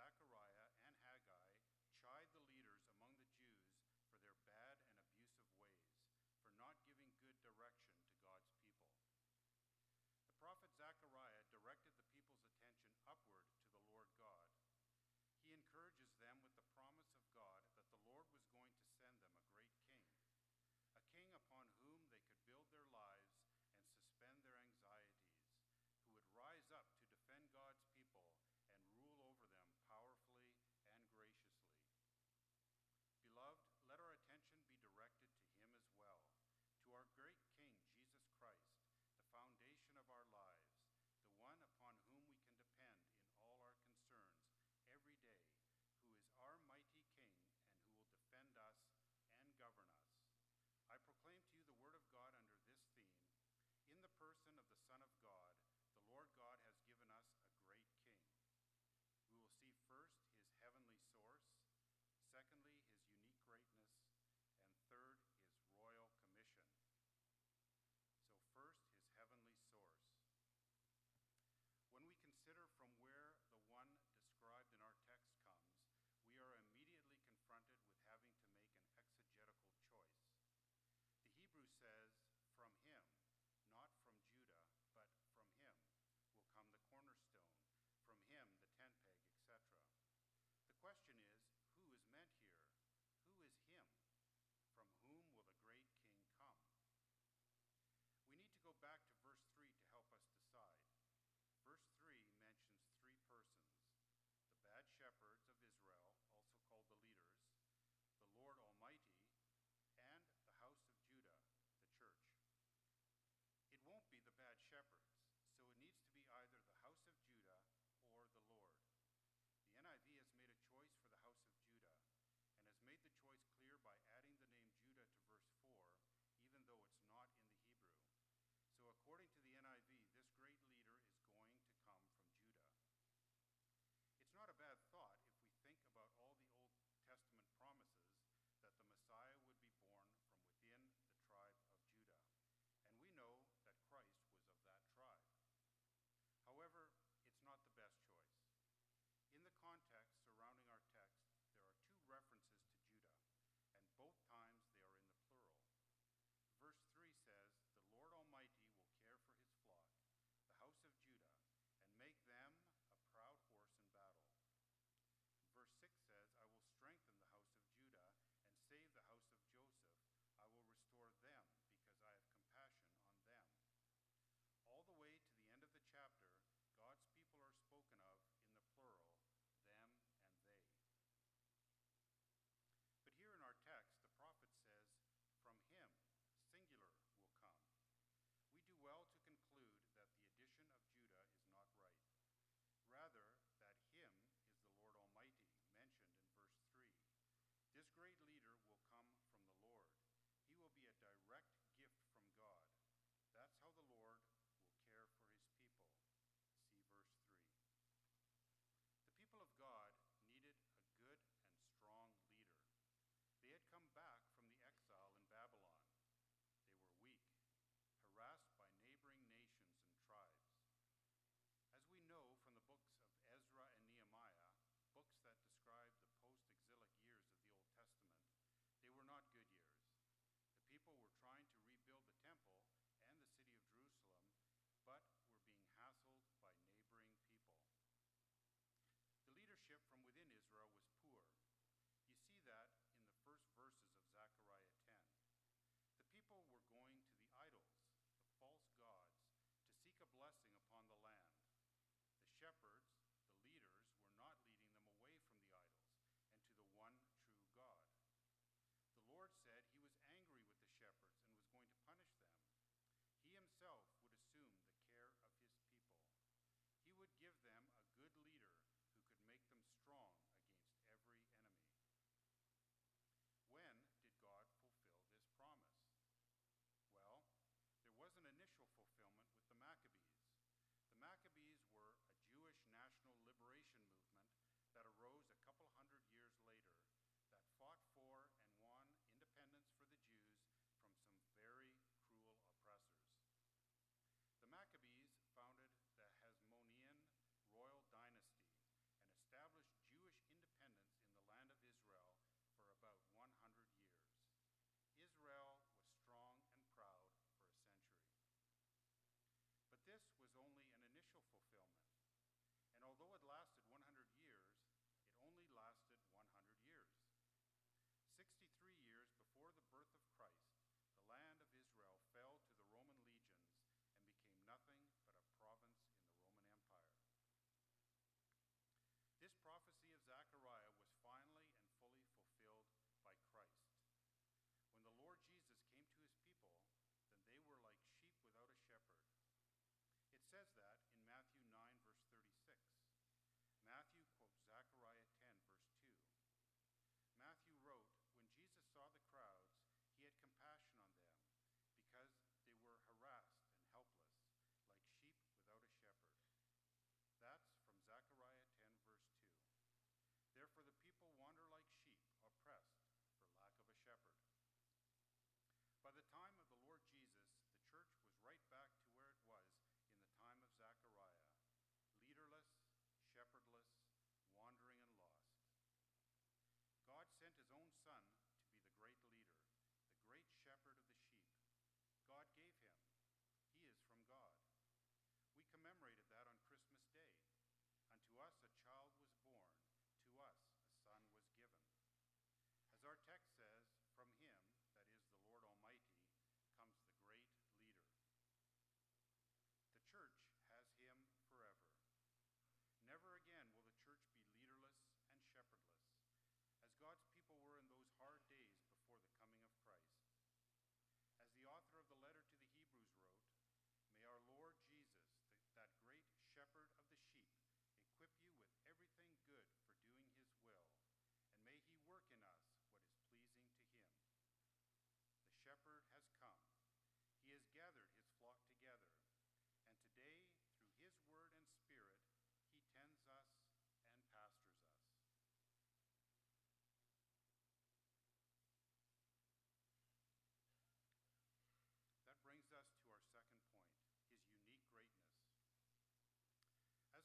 Zechariah question is who is meant here? Who is him? From whom will the great king come? We need to go back to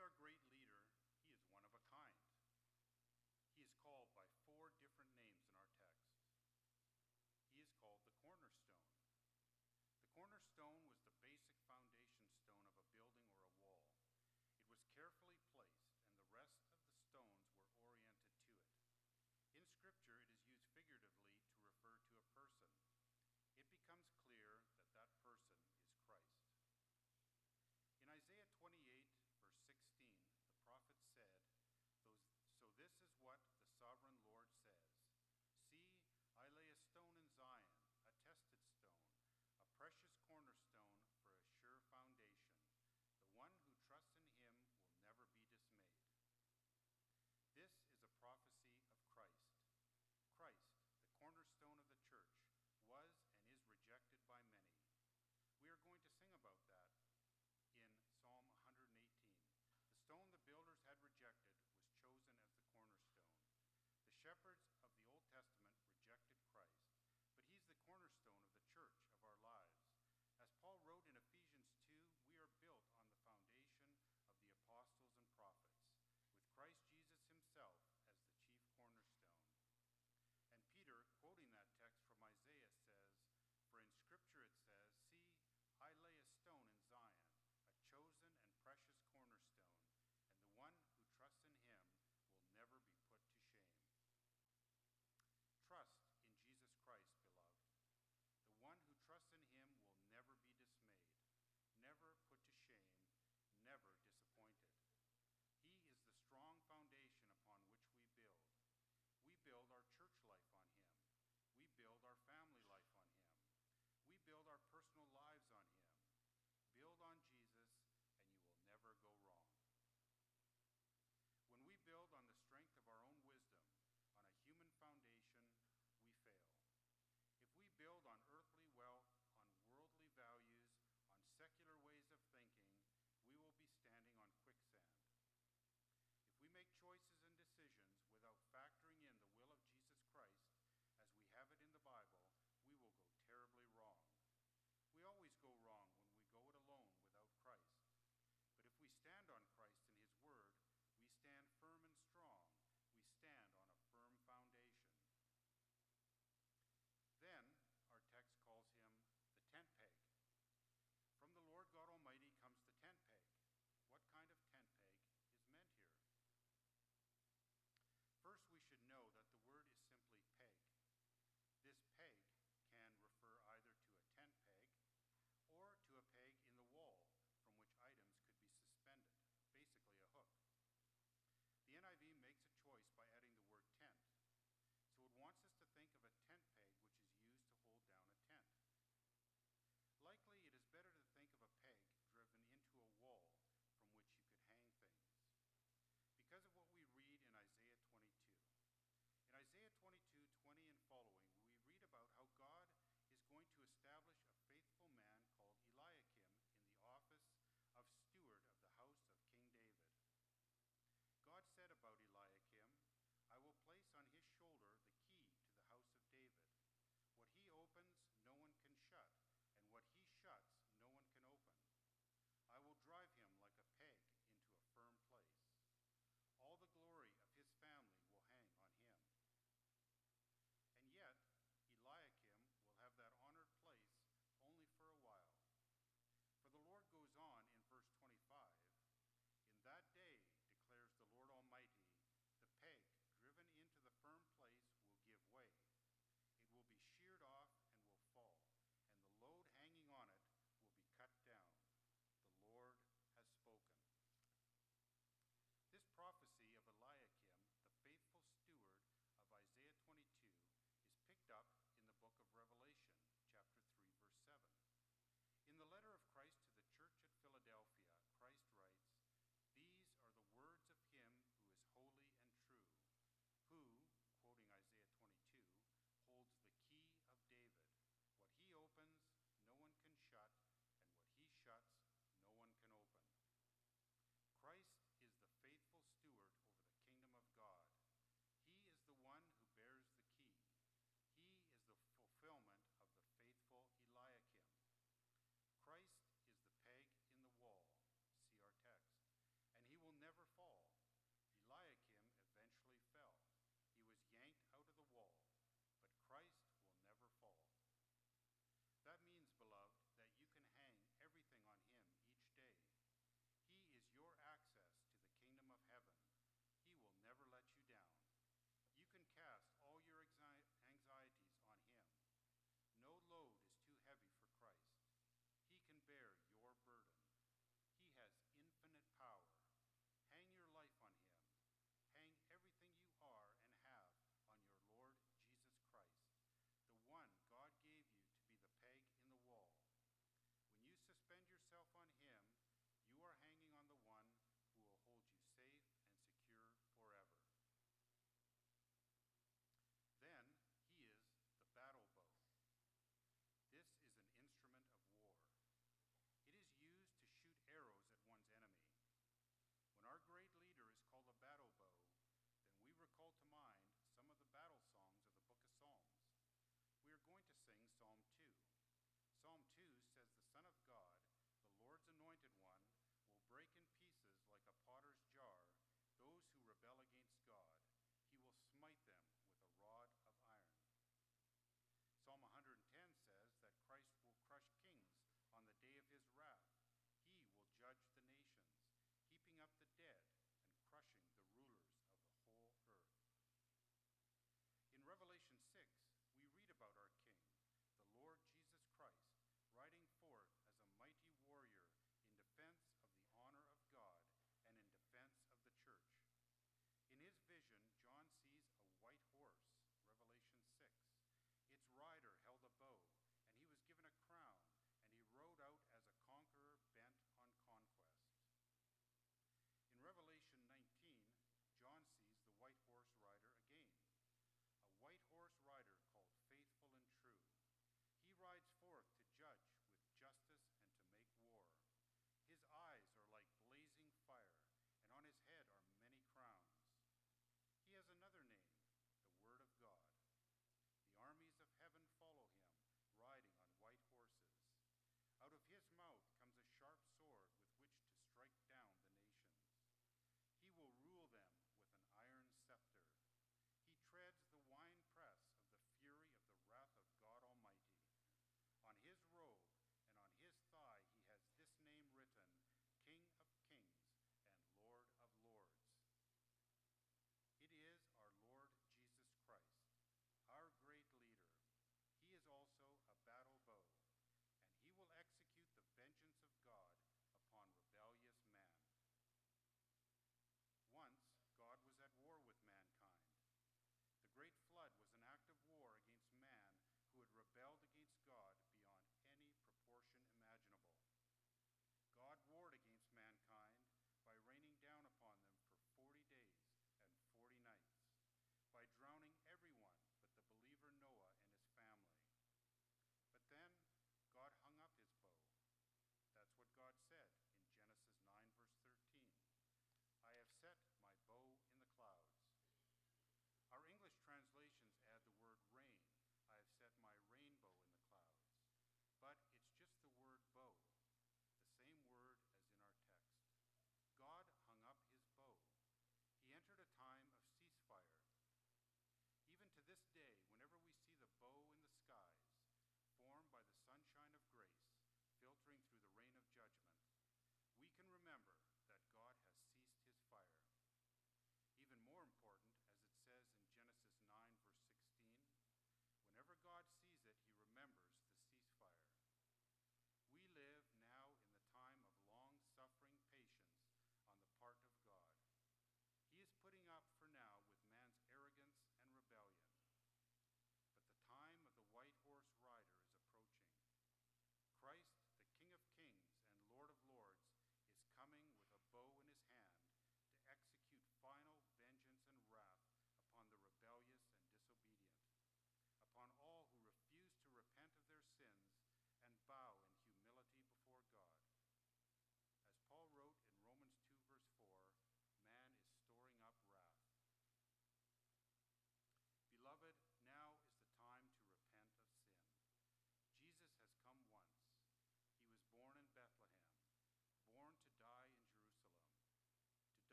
our great leader, he is one of a kind. He is called by four different names in our text. He is called the cornerstone. The cornerstone this is what yourself on Him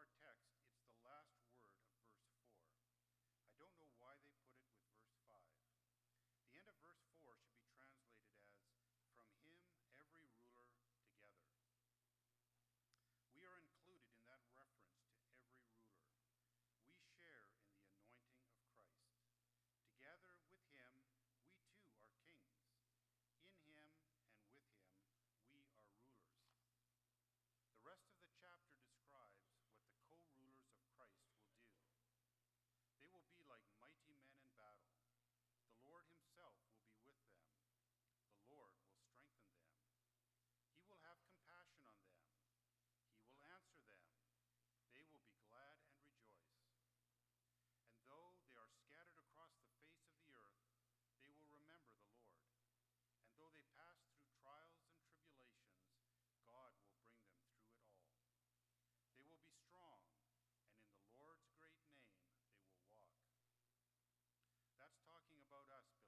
our text, That's talking about us,